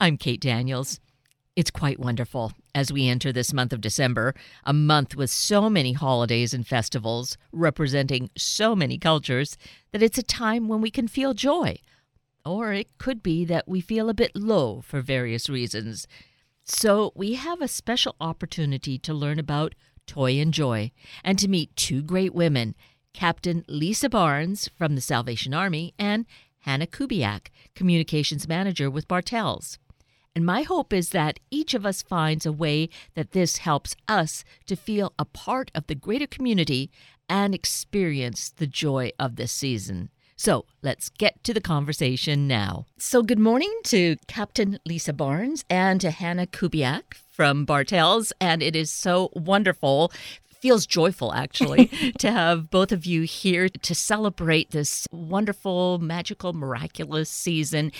I'm Kate Daniels. It's quite wonderful as we enter this month of December, a month with so many holidays and festivals representing so many cultures that it's a time when we can feel joy. Or it could be that we feel a bit low for various reasons. So we have a special opportunity to learn about Toy and Joy and to meet two great women Captain Lisa Barnes from the Salvation Army and Hannah Kubiak, Communications Manager with Bartells. And my hope is that each of us finds a way that this helps us to feel a part of the greater community and experience the joy of this season. So let's get to the conversation now. So, good morning to Captain Lisa Barnes and to Hannah Kubiak from Bartells. And it is so wonderful feels joyful actually to have both of you here to celebrate this wonderful, magical, miraculous season.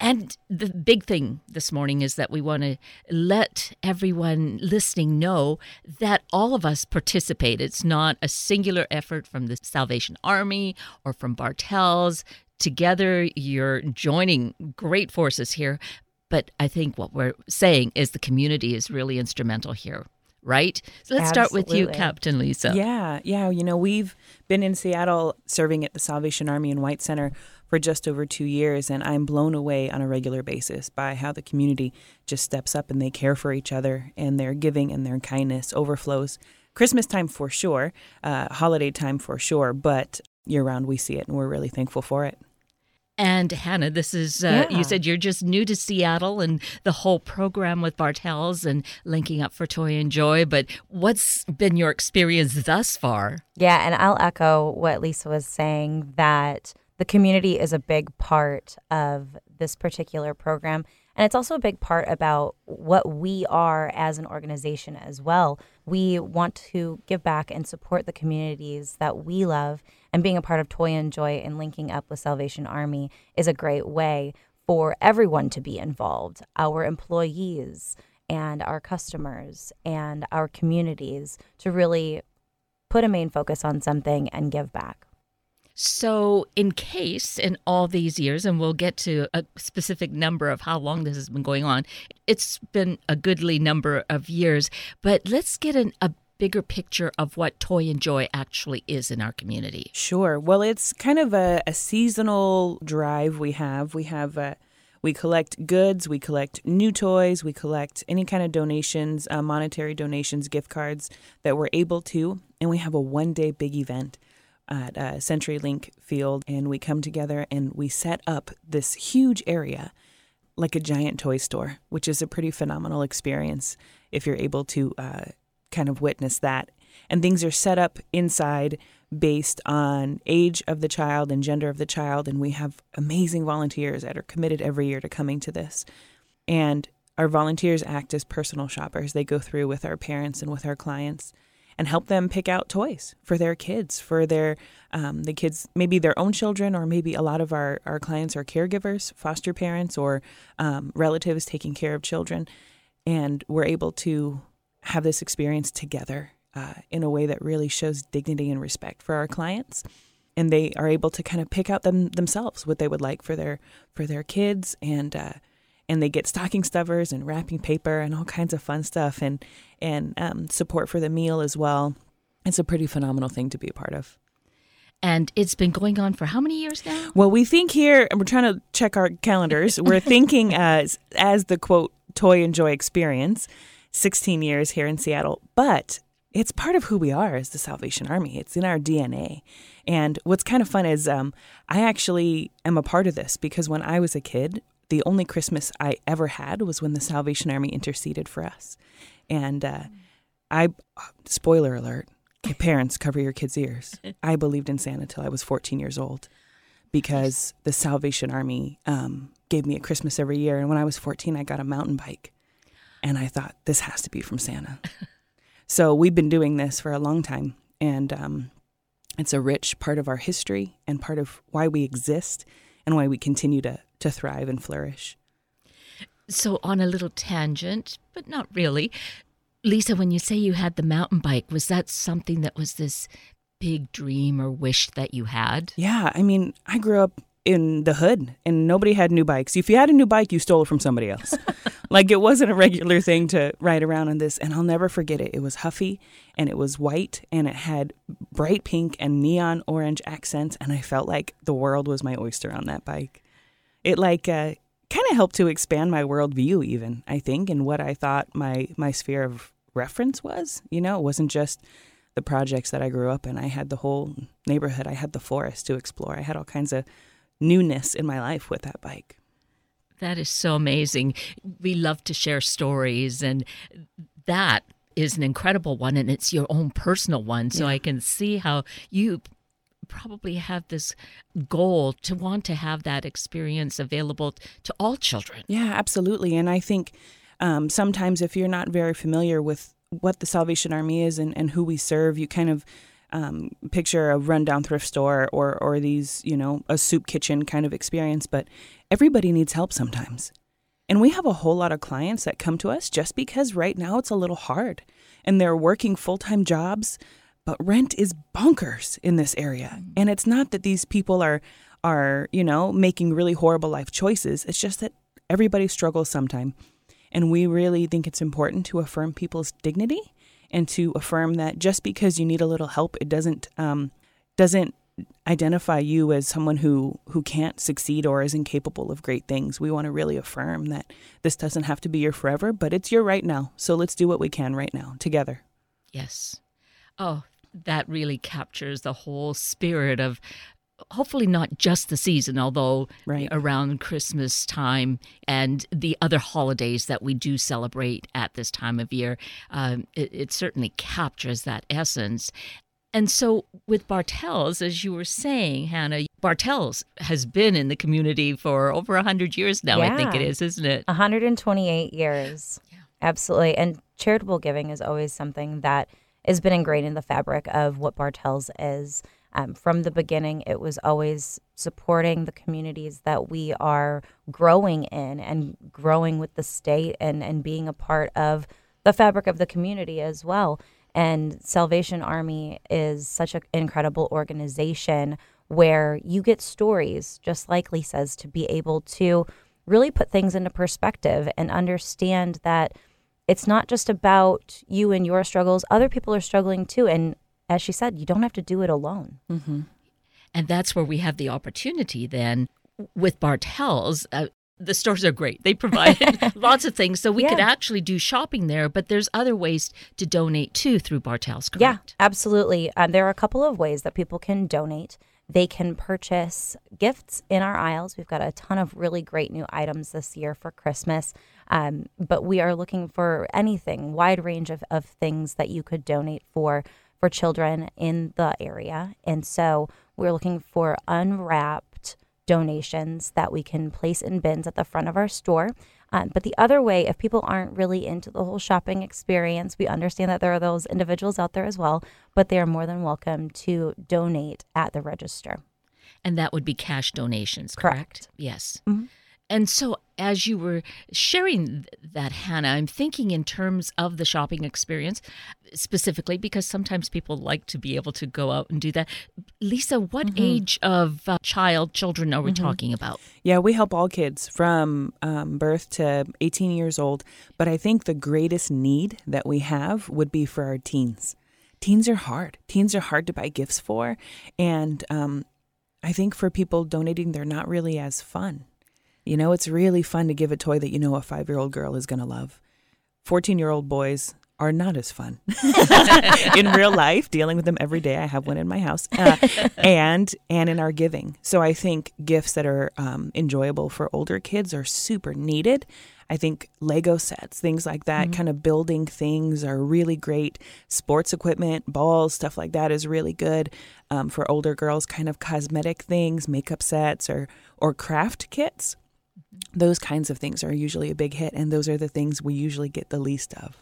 And the big thing this morning is that we want to let everyone listening know that all of us participate. It's not a singular effort from the Salvation Army or from Bartells. Together, you're joining great forces here. But I think what we're saying is the community is really instrumental here right? So let's Absolutely. start with you, Captain Lisa. Yeah, yeah. You know, we've been in Seattle serving at the Salvation Army and White Center for just over two years, and I'm blown away on a regular basis by how the community just steps up and they care for each other, and their giving and their kindness overflows. Christmas time for sure, uh, holiday time for sure, but year round we see it, and we're really thankful for it. And Hannah, this is, uh, yeah. you said you're just new to Seattle and the whole program with Bartells and linking up for Toy and Joy. But what's been your experience thus far? Yeah, and I'll echo what Lisa was saying that the community is a big part of this particular program. And it's also a big part about what we are as an organization as well. We want to give back and support the communities that we love. And being a part of Toy and Joy and linking up with Salvation Army is a great way for everyone to be involved our employees and our customers and our communities to really put a main focus on something and give back. So, in case in all these years, and we'll get to a specific number of how long this has been going on, it's been a goodly number of years, but let's get an, a bigger picture of what Toy and Joy actually is in our community. Sure. Well, it's kind of a, a seasonal drive we have. We have a we collect goods, we collect new toys, we collect any kind of donations, uh, monetary donations, gift cards that we're able to, and we have a one day big event at uh, CenturyLink Field, and we come together and we set up this huge area like a giant toy store, which is a pretty phenomenal experience if you're able to uh, kind of witness that. And things are set up inside based on age of the child and gender of the child. And we have amazing volunteers that are committed every year to coming to this. And our volunteers act as personal shoppers. They go through with our parents and with our clients and help them pick out toys for their kids, for their um, the kids, maybe their own children, or maybe a lot of our, our clients are caregivers, foster parents, or um, relatives taking care of children. And we're able to have this experience together uh, in a way that really shows dignity and respect for our clients and they are able to kind of pick out them themselves what they would like for their for their kids and uh, and they get stocking stuffers and wrapping paper and all kinds of fun stuff and and um, support for the meal as well. It's a pretty phenomenal thing to be a part of. And it's been going on for how many years now? Well, we think here, and we're trying to check our calendars. We're thinking as as the quote toy and joy experience, 16 years here in Seattle, but it's part of who we are as the Salvation Army. It's in our DNA. And what's kind of fun is um, I actually am a part of this because when I was a kid, the only Christmas I ever had was when the Salvation Army interceded for us. And uh, I, spoiler alert, parents, cover your kids' ears. I believed in Santa till I was 14 years old because the Salvation Army um, gave me a Christmas every year. And when I was 14, I got a mountain bike. And I thought, this has to be from Santa. so we've been doing this for a long time. And um, it's a rich part of our history and part of why we exist and why we continue to to thrive and flourish. So, on a little tangent, but not really, Lisa, when you say you had the mountain bike, was that something that was this big dream or wish that you had? Yeah. I mean, I grew up in the hood and nobody had new bikes. If you had a new bike, you stole it from somebody else. like it wasn't a regular thing to ride around on this. And I'll never forget it. It was Huffy and it was white and it had bright pink and neon orange accents. And I felt like the world was my oyster on that bike. It like uh, kind of helped to expand my worldview, even, I think, and what I thought my, my sphere of reference was. You know, it wasn't just the projects that I grew up in. I had the whole neighborhood, I had the forest to explore, I had all kinds of newness in my life with that bike. That is so amazing. We love to share stories, and that is an incredible one, and it's your own personal one. So yeah. I can see how you probably have this goal to want to have that experience available to all children. Yeah, absolutely. And I think um, sometimes if you're not very familiar with what the Salvation Army is and, and who we serve, you kind of um, picture a rundown thrift store or or these you know a soup kitchen kind of experience. But everybody needs help sometimes, and we have a whole lot of clients that come to us just because right now it's a little hard, and they're working full time jobs, but rent is bonkers in this area. Mm-hmm. And it's not that these people are are you know making really horrible life choices. It's just that everybody struggles sometime. And we really think it's important to affirm people's dignity and to affirm that just because you need a little help, it doesn't um, doesn't identify you as someone who who can't succeed or is incapable of great things. We want to really affirm that this doesn't have to be your forever, but it's your right now. So let's do what we can right now together. Yes. Oh, that really captures the whole spirit of hopefully not just the season, although right. around Christmas time and the other holidays that we do celebrate at this time of year, um, it, it, certainly captures that essence. And so, with Bartells, as you were saying, Hannah, Bartells has been in the community for over 100 years now, yeah. I think it is, isn't it? 128 years. Yeah. Absolutely. And charitable giving is always something that has been ingrained in the fabric of what Bartells is. Um, from the beginning, it was always supporting the communities that we are growing in and growing with the state and, and being a part of the fabric of the community as well. And Salvation Army is such an incredible organization where you get stories, just like Lisa says, to be able to really put things into perspective and understand that it's not just about you and your struggles. Other people are struggling too. And as she said, you don't have to do it alone. Mm-hmm. And that's where we have the opportunity then with Bartells. Uh, the stores are great. They provide lots of things. So we yeah. could actually do shopping there, but there's other ways to donate too through Bartells, correct? Yeah, absolutely. Um, there are a couple of ways that people can donate. They can purchase gifts in our aisles. We've got a ton of really great new items this year for Christmas. Um, but we are looking for anything, wide range of, of things that you could donate for for children in the area. And so we're looking for unwrapped donations that we can place in bins at the front of our store. Um, but the other way, if people aren't really into the whole shopping experience, we understand that there are those individuals out there as well, but they are more than welcome to donate at the register. And that would be cash donations, correct? correct. Yes. Mm-hmm. And so, as you were sharing that, Hannah, I'm thinking in terms of the shopping experience specifically because sometimes people like to be able to go out and do that. Lisa, what mm-hmm. age of uh, child, children are we mm-hmm. talking about? Yeah, we help all kids from um, birth to 18 years old. But I think the greatest need that we have would be for our teens. Teens are hard. Teens are hard to buy gifts for. And um, I think for people donating, they're not really as fun. You know, it's really fun to give a toy that you know a five year old girl is going to love. 14 year old boys are not as fun in real life dealing with them every day i have one in my house uh, and and in our giving so i think gifts that are um, enjoyable for older kids are super needed i think lego sets things like that mm-hmm. kind of building things are really great sports equipment balls stuff like that is really good um, for older girls kind of cosmetic things makeup sets or or craft kits those kinds of things are usually a big hit, and those are the things we usually get the least of.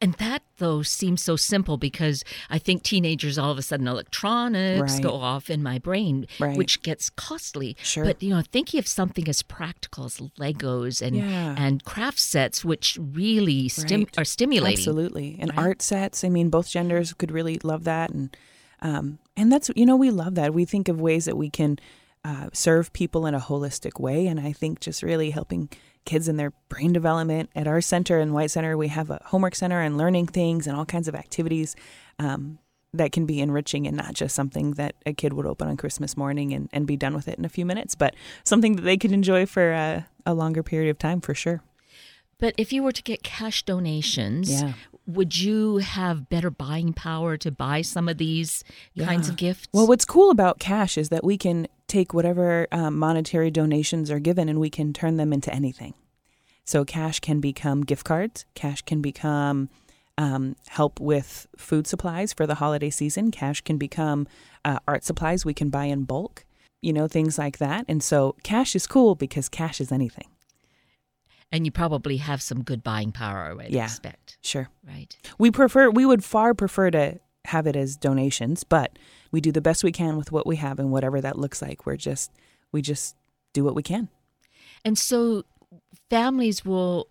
And that, though, seems so simple because I think teenagers all of a sudden electronics right. go off in my brain, right. which gets costly. Sure. But you know, thinking of something as practical as Legos and yeah. and craft sets, which really stim- right. are stimulating. Absolutely, and art sets. I mean, both genders could really love that, and um, and that's you know we love that. We think of ways that we can uh, serve people in a holistic way. And I think just really helping kids in their brain development. At our center in White Center, we have a homework center and learning things and all kinds of activities um, that can be enriching and not just something that a kid would open on Christmas morning and, and be done with it in a few minutes, but something that they could enjoy for a, a longer period of time for sure. But if you were to get cash donations, Yeah. would you have better buying power to buy some of these kinds of gifts? Well, what's cool about cash is that we can take whatever um, monetary donations are given and we can turn them into anything. So, cash can become gift cards, cash can become um, help with food supplies for the holiday season, cash can become uh, art supplies we can buy in bulk, you know, things like that. And so, cash is cool because cash is anything. and you probably have some good buying power, I would Yeah. expect. Sure. Right. We prefer, we would far prefer to have it as donations, but we do the best we can with what we have and whatever that looks like. We're just, we just do what we can. And so families will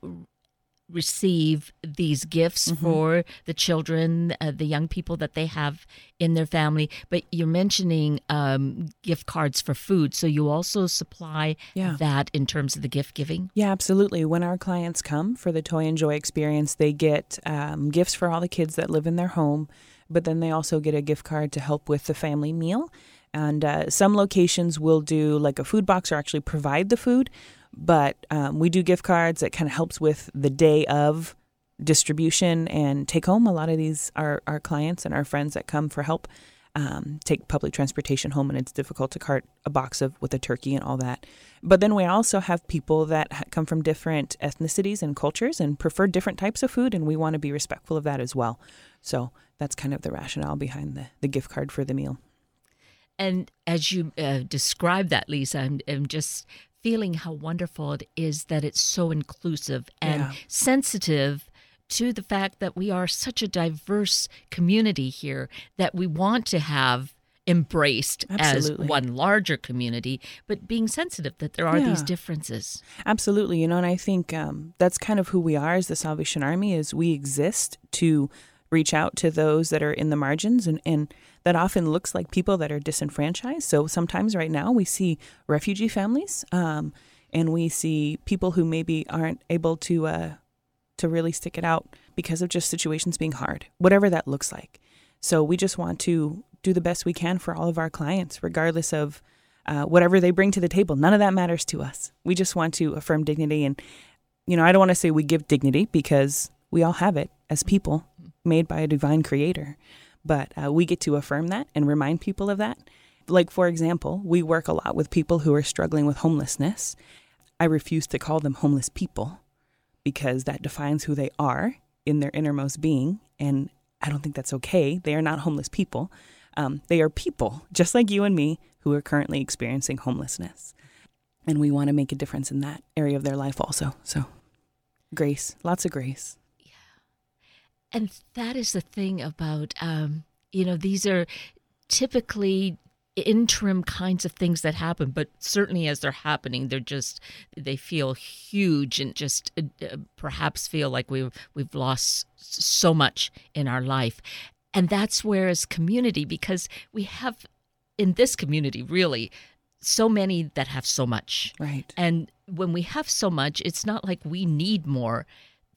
receive these gifts Mm-hmm. for the children, uh, the young people that they have in their family. But you're mentioning um, gift cards for food. So you also supply Yeah. that in terms of the gift giving? Yeah, absolutely. When our clients come for the Toy and Joy experience, they get um, gifts for all the kids that live in their home, but then they also get a gift card to help with the family meal. And uh, some locations will do like a food box or actually provide the food, but um, we do gift cards that kind of helps with the day of distribution and take home. A lot of these are our clients and our friends that come for help um, take public transportation home, and it's difficult to cart a box of with a turkey and all that. But then we also have people that come from different ethnicities and cultures and prefer different types of food, and we want to be respectful of that as well. So that's kind of the rationale behind the, the gift card for the meal. And as you uh, describe that, Lisa, I'm, I'm just feeling how wonderful it is that it's so inclusive and Yeah. sensitive to the fact that we are such a diverse community here that we want to have embraced Absolutely. as one larger community, but being sensitive that there are these differences. Absolutely, you know, and I think um, that's kind of who we are as the Salvation Army. Is we exist to reach out to those that are in the margins, and and that often looks like people that are disenfranchised. So sometimes, right now, we see refugee families, um, and we see people who maybe aren't able to uh, to really stick it out because of just situations being hard, whatever that looks like. So we just want to do the best we can for all of our clients, regardless of uh, whatever they bring to the table. None of that matters to us. We just want to affirm dignity. And, you know, I don't want to say we give dignity because we all have it as people made by a divine creator. But uh, we get to affirm that and remind people of that. Like, for example, we work a lot with people who are struggling with homelessness. I refuse to call them homeless people because that defines who they are in their innermost being. And I don't think that's okay. They are not homeless people. Um, they are people, just like you and me, who are currently experiencing homelessness. And we want to make a difference in that area of their life also. So, grace, lots of grace. And that is the thing about, um, you know, these are typically interim kinds of things that happen, but certainly as they're happening, they're just, they feel huge and just uh, uh, perhaps feel like we've, we've lost so much in our life. And that's where, as community, because we have in this community really so many that have so much. Right. And when we have so much, it's not like we need more.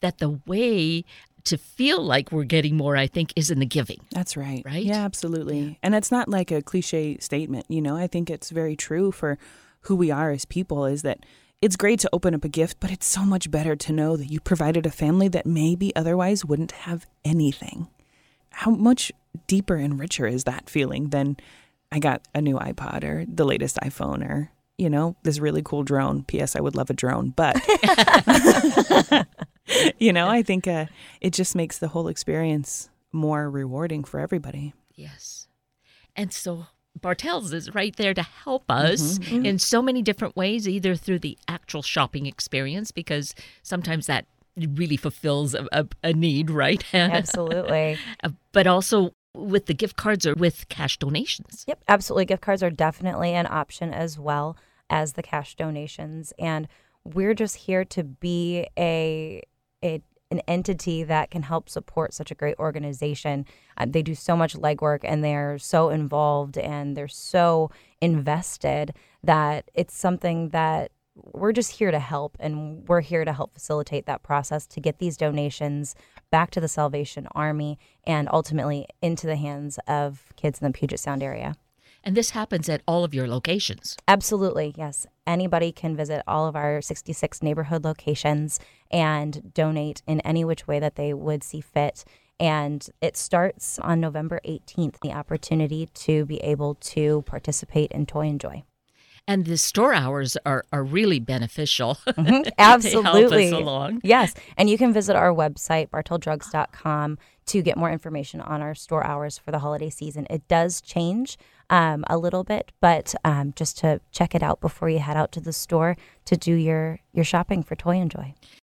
That the way to feel like we're getting more, I think, is in the giving. That's right. Right? Yeah, absolutely. And it's not like a cliche statement, you know. I think it's very true for who we are as people is that it's great to open up a gift, but it's so much better to know that you provided a family that maybe otherwise wouldn't have anything. How much deeper and richer is that feeling than I got a new iPod or the latest iPhone or, you know, this really cool drone. P.S. I would love a drone, but you know, I think uh, it just makes the whole experience more rewarding for everybody. Yes. And so Bartells is right there to help us Mm-hmm. in so many different ways, either through the actual shopping experience, because sometimes that really fulfills a, a, a need, right? Absolutely. Uh, but also with the gift cards or with cash donations. Yep, absolutely. Gift cards are definitely an option as well as the cash donations. And we're just here to be a, a an entity that can help support such a great organization. Uh, they do so much legwork and they're so involved and they're so invested that it's something that we're just here to help and we're here to help facilitate that process to get these donations back to the Salvation Army and ultimately into the hands of kids in the Puget Sound area. And this happens at all of your locations. Absolutely, yes. Anybody can visit all of our 66 neighborhood locations and donate in any which way that they would see fit. And it starts on November 18th, the opportunity to be able to participate in Toy and Joy. And the store hours are, are really beneficial. Mm-hmm. Absolutely. along. Yes. And you can visit our website, bartelldrugs.com, to get more information on our store hours for the holiday season. It does change um, a little bit, but um, just to check it out before you head out to the store to do your, your shopping for Toy and Joy.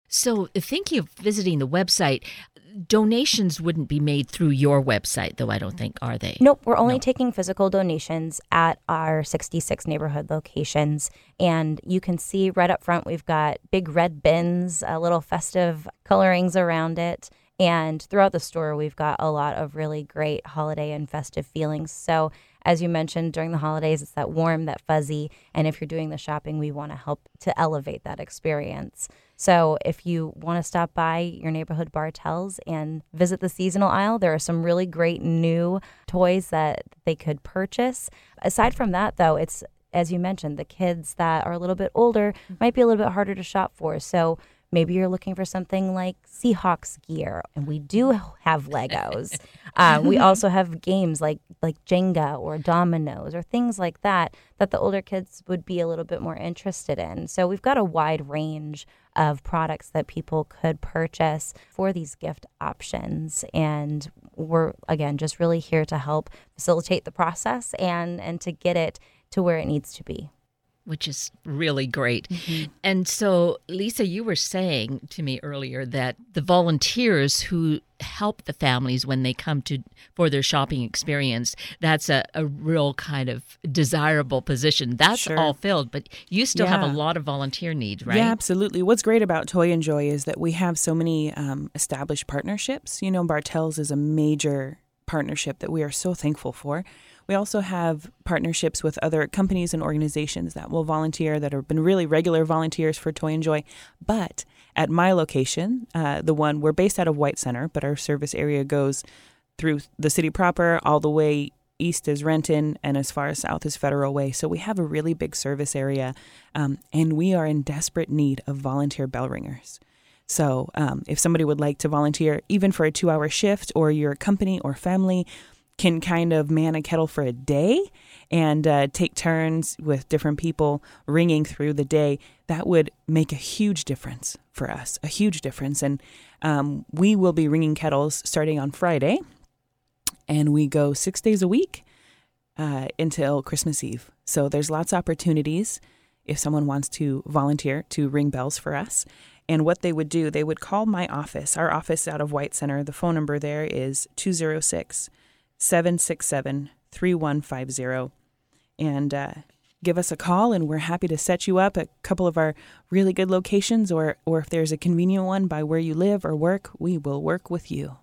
So, thinking of visiting the website, donations wouldn't be made through your website, though, I don't think, are they? Nope, we're only no. taking physical donations at our 66 neighborhood locations. And you can see right up front, we've got big red bins, a little festive colorings around it. And throughout the store, we've got a lot of really great holiday and festive feelings. So, as you mentioned, during the holidays, it's that warm, that fuzzy. And if you're doing the shopping, we want to help to elevate that experience. So, if you want to stop by your neighborhood Bartells and visit the seasonal aisle, there are some really great new toys that they could purchase. Aside from that, though, it's as you mentioned, the kids that are a little bit older mm-hmm. might be a little bit harder to shop for. So, Maybe you're looking for something like Seahawks gear, and we do have Legos. uh, we also have games like like Jenga or dominoes or things like that that the older kids would be a little bit more interested in. So we've got a wide range of products that people could purchase for these gift options, and we're again just really here to help facilitate the process and and to get it to where it needs to be which is really great. Mm-hmm. And so, Lisa, you were saying to me earlier that the volunteers who help the families when they come to for their shopping experience, that's a, a real kind of desirable position. That's sure. all filled, but you still yeah. have a lot of volunteer needs, right? Yeah, absolutely. What's great about Toy and Joy is that we have so many um, established partnerships. You know, Bartell's is a major partnership that we are so thankful for. We also have partnerships with other companies and organizations that will volunteer that have been really regular volunteers for Toy and Joy. But at my location, uh, the one we're based out of White Center, but our service area goes through the city proper all the way east is Renton and as far as south is Federal Way. So we have a really big service area, um, and we are in desperate need of volunteer bell ringers. So, um, if somebody would like to volunteer, even for a two hour shift, or your company or family can kind of man a kettle for a day and uh, take turns with different people ringing through the day, that would make a huge difference for us, a huge difference. And um, we will be ringing kettles starting on Friday, and we go six days a week uh, until Christmas Eve. So there's lots of opportunities if someone wants to volunteer to ring bells for us. And what they would do, they would call my office, our office out of White Center. The phone number there is 206 767 3150. And uh, give us a call, and we're happy to set you up at a couple of our really good locations, or, or if there's a convenient one by where you live or work, we will work with you.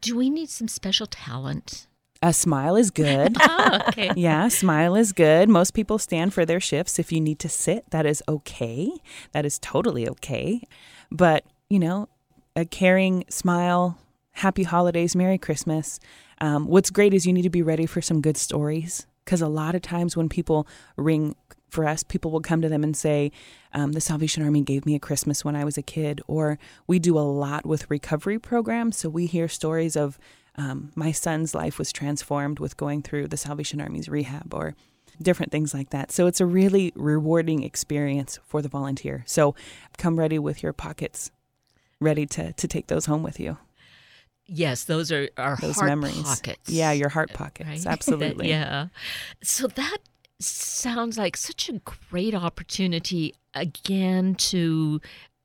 Do we need some special talent? A smile is good. oh, okay. Yeah, smile is good. Most people stand for their shifts. If you need to sit, that is okay. That is totally okay. But, you know, a caring smile, happy holidays, Merry Christmas, um, what's great is you need to be ready for some good stories because a lot of times when people ring for us, people will come to them and say, um, The Salvation Army gave me a Christmas when I was a kid. Or we do a lot with recovery programs. So we hear stories of um, my son's life was transformed with going through the Salvation Army's rehab or different things like that. So it's a really rewarding experience for the volunteer. So come ready with your pockets ready to, to take those home with you. Yes, those are our those heart memories. pockets. Yeah, your heart pockets. Right? Absolutely. yeah. So that sounds like such a great opportunity again to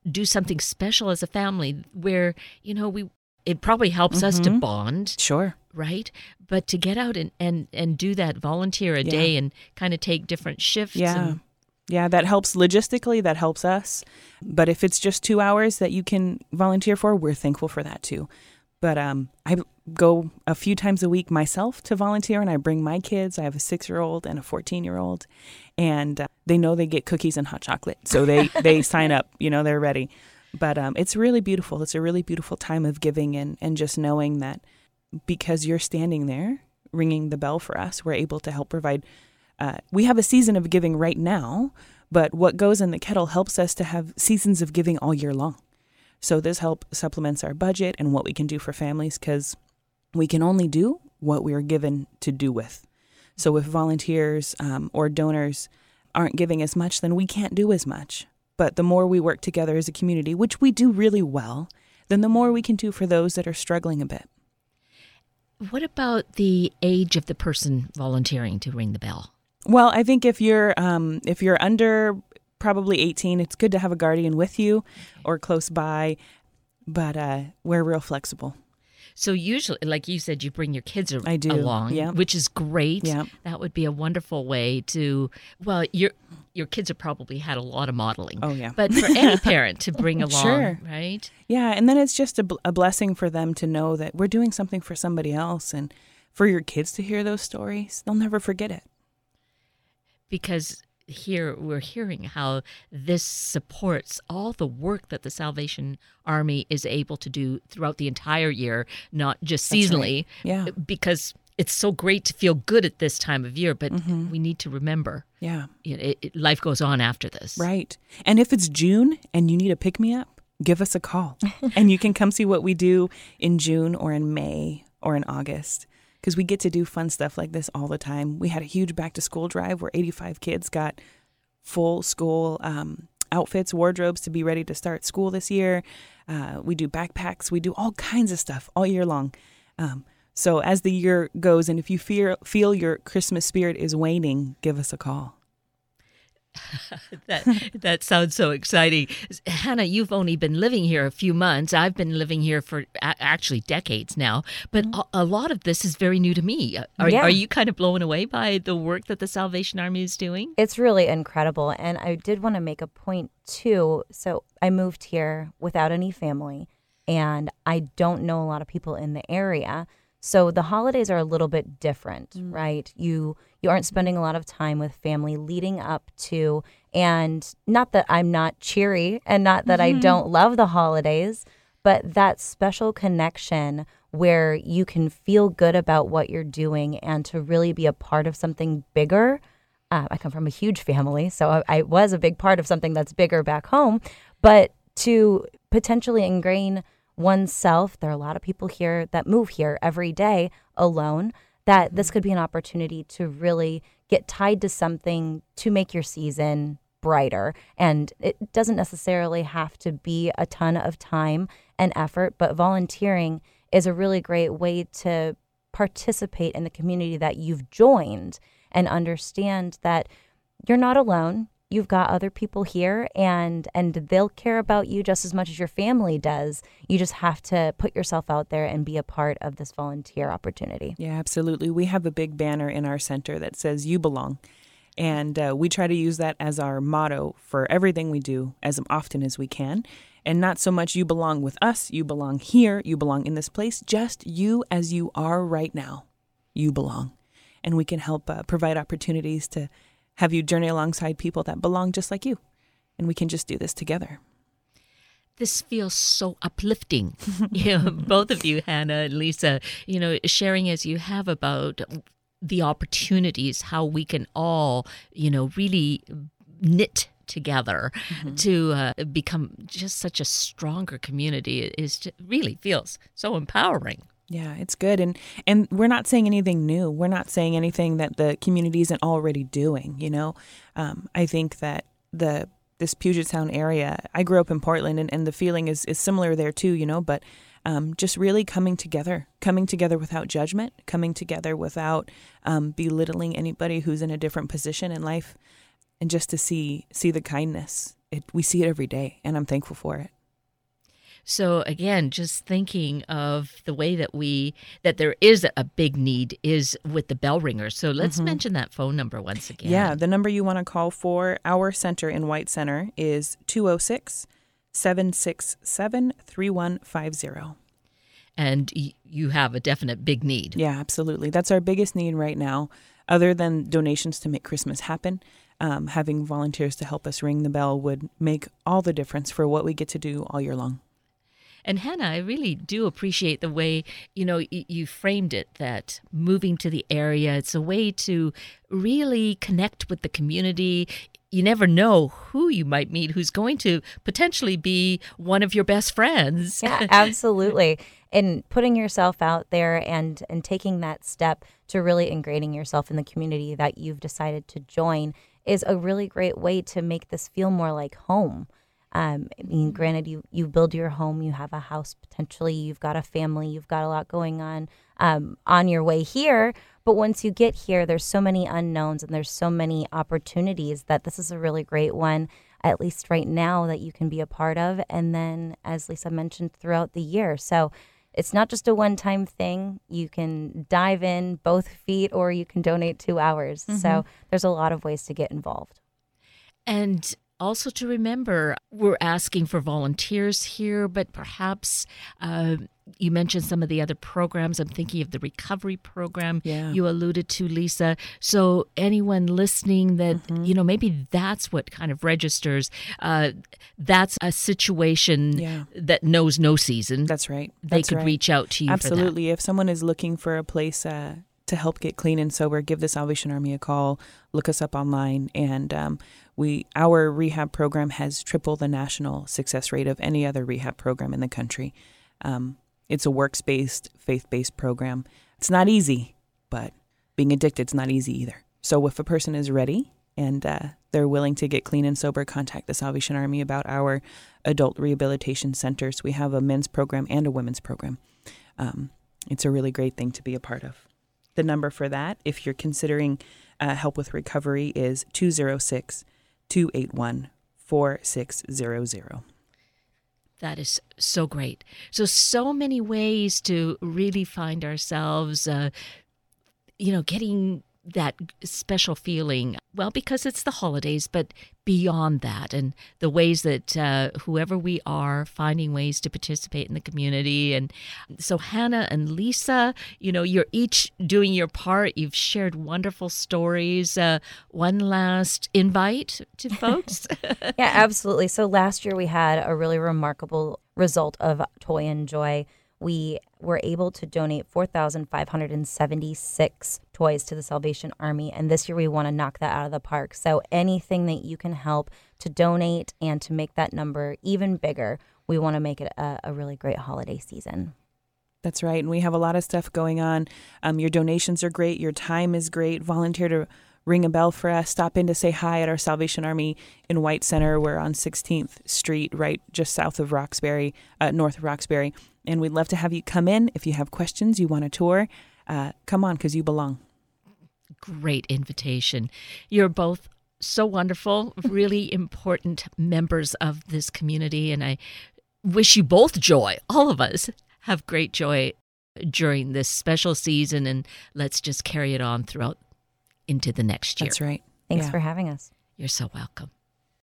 do something special as a family where, you know, we it probably helps mm-hmm. us to mm-hmm. bond. Sure. Right? But to get out and and and do that volunteer a yeah. day and kind of take different shifts yeah. and Yeah, that helps logistically, that helps us. But if it's just two hours that you can volunteer for, we're thankful for that too. But um, I go a few times a week myself to volunteer, and I bring my kids. I have a six year old and a 14 year old, and uh, they know they get cookies and hot chocolate. So they, they sign up, you know, they're ready. But um, it's really beautiful. It's a really beautiful time of giving and, and just knowing that because you're standing there ringing the bell for us, we're able to help provide. Uh, we have a season of giving right now, but what goes in the kettle helps us to have seasons of giving all year long. So this help supplements our budget and what we can do for families because we can only do what we are given to do with. So if volunteers um, or donors aren't giving as much, then we can't do as much. But the more we work together as a community, which we do really well, then the more we can do for those that are struggling a bit. What about the age of the person volunteering to ring the bell? Well, I think if you're um, if you're under probably 18, it's good to have a guardian with you or close by, but uh, we're real flexible. So usually, like you said, you bring your kids I do, along, yeah. which is great. Yeah. That would be a wonderful way to. Well, your your kids have probably had a lot of modeling. Oh, yeah. But for any parent to bring along, Sure. right? Yeah, and then it's just a, a blessing for them to know that we're doing something for somebody else, and for your kids to hear those stories, they'll never forget it. because here we're hearing how this supports all the work that the Salvation Army is able to do throughout the entire year, not just That's right. seasonally. Yeah. Because it's so great to feel good at this time of year, but Mm-hmm. we need to remember Yeah, it, it, life goes on after this. right. And if it's June and you need a pick me up, give us a call, and you can come see what we do in June or in May or in August. Because we get to do fun stuff like this all the time. We had a huge back to school drive where 85 kids got full school um, outfits, wardrobes to be ready to start school this year. Uh, we do backpacks. We do all kinds of stuff all year long. Um, so as the year goes, and if you fear, feel your Christmas spirit is waning, give us a call. That that sounds so exciting, Hannah. You've only been living here a few months. I've been living here for a- actually decades now, but mm-hmm. a, a lot of this is very new to me. Uh, are, Yeah. are you kind of blown away by the work that the Salvation Army is doing? It's really incredible. And I did want to make a point too. So I moved here without any family, and I don't know a lot of people in the area. So the holidays are a little bit different, right? You you aren't spending a lot of time with family leading up to and not that I'm not cheery and not that I don't love the holidays, but that special connection where you can feel good about what you're doing and to really be a part of something bigger uh, I come from a huge family, so I, I was a big part of something that's bigger back home. But to potentially ingrain oneself, there are a lot of people here that move here every day alone. That this mm-hmm. could be an opportunity to really get tied to something to make your season brighter. And it doesn't necessarily have to be a ton of time and effort, but volunteering is a really great way to participate in the community that you've joined and understand that you're not alone. You've got other people here and and they'll care about you just as much as your family does. You just have to put yourself out there and be a part of this volunteer opportunity. Yeah, absolutely. We have a big banner in our center that says "You belong," and uh, we try to use that as our motto for everything we do as often as we can. And not so much "You belong with us," "You belong here," "You belong in this place." Just you as you are right now. You belong, and we can help uh, provide opportunities to have you journey alongside people that belong just like you, and we can just do this together. This feels so uplifting. you know, both of you, Hannah and Lisa, you know, sharing as you have about the opportunities, how we can all, you know, really knit together to uh, become just such a stronger community is really feels so empowering. Yeah, it's good, and and we're not saying anything new. We're not saying anything that the community isn't already doing. You know, um, I think that the this Puget Sound area. I grew up in Portland, and, and the feeling is is similar there too. You know, but um, just really coming together, coming together without judgment, coming together without um, belittling anybody who's in a different position in life, and just to see see the kindness. It, we see it every day, and I'm thankful for it. So again, just thinking of the way that we that there is a big need is with the bell ringers. So let's mention that phone number once again. Mm-hmm. Yeah, the number you want to call for our center in White Center is 206 767 3150. and y- you have a definite big need. Yeah, absolutely. That's our biggest need right now, other than donations to make Christmas happen. Um, having volunteers to help us ring the bell would make all the difference for what we get to do all year long. And Hannah, I really do appreciate the way you know you framed it. That moving to the area, it's a way to really connect with the community. You never know who you might meet who's going to potentially be one of your best friends. Yeah, absolutely. And putting yourself out there and and taking that step to really ingraining yourself in the community that you've decided to join is a really great way to make this feel more like home. Um, I mean, granted, you you build your home, you have a house potentially, you've got a family, you've got a lot going on um, on your way here. But once you get here, there's so many unknowns and there's so many opportunities that this is a really great one, at least right now, that you can be a part of. And then, as Lisa mentioned, throughout the year. So it's not just a one time thing. You can dive in both feet or you can donate two hours. So there's a lot of ways to get involved. And also to remember, we're asking for volunteers here, but perhaps uh, you mentioned some of the other programs. I'm thinking of the recovery program Yeah. you alluded to, Lisa. So anyone listening that, you know, maybe that's what kind of registers, uh, that's a situation Yeah. that knows no season. That's right. they could right. reach out to you. Absolutely. If someone is looking for a place uh, to help get clean and sober, give the Salvation Army a call. Look us up online, and um, we our rehab program has triple the national success rate of any other rehab program in the country. Um, it's a works based, faith based program. It's not easy, but being addicted is not easy either. So if a person is ready and uh, they're willing to get clean and sober, contact the Salvation Army about our adult rehabilitation centers. We have a men's program and a women's program. Um, it's a really great thing to be a part of. The number for that, if you're considering uh, help with recovery, is 206 281 4600. That is so great. So, so many ways to really find ourselves, uh, you know, getting that special feeling. Well, because it's the holidays, but beyond that, and the ways that uh, whoever we are, finding ways to participate in the community. And so, Hannah and Lisa, you know, you're each doing your part. You've shared wonderful stories. Uh, one last invite to folks. yeah, absolutely. So last year we had a really remarkable result of Toy and Joy. We were able to donate 4,576 toys to the Salvation Army. And this year we want to knock that out of the park. So anything that you can help to donate and to make that number even bigger, we want to make it a, a really great holiday season. That's right. And we have a lot of stuff going on. Um, your donations are great. Your time is great. Volunteer to ring a bell for us. Stop in to say hi at our Salvation Army in White Center. We're on 16th Street, right just south of Roxbury, uh, north of Roxbury. And we'd love to have you come in. If you have questions, you want a tour, uh, come on because you belong. great invitation. You're both so wonderful, really important members of this community, and I wish you both joy. All of us have great joy during this special season, and let's just carry it on throughout into the next year. That's right. Thanks Yeah. for having us. You're so welcome.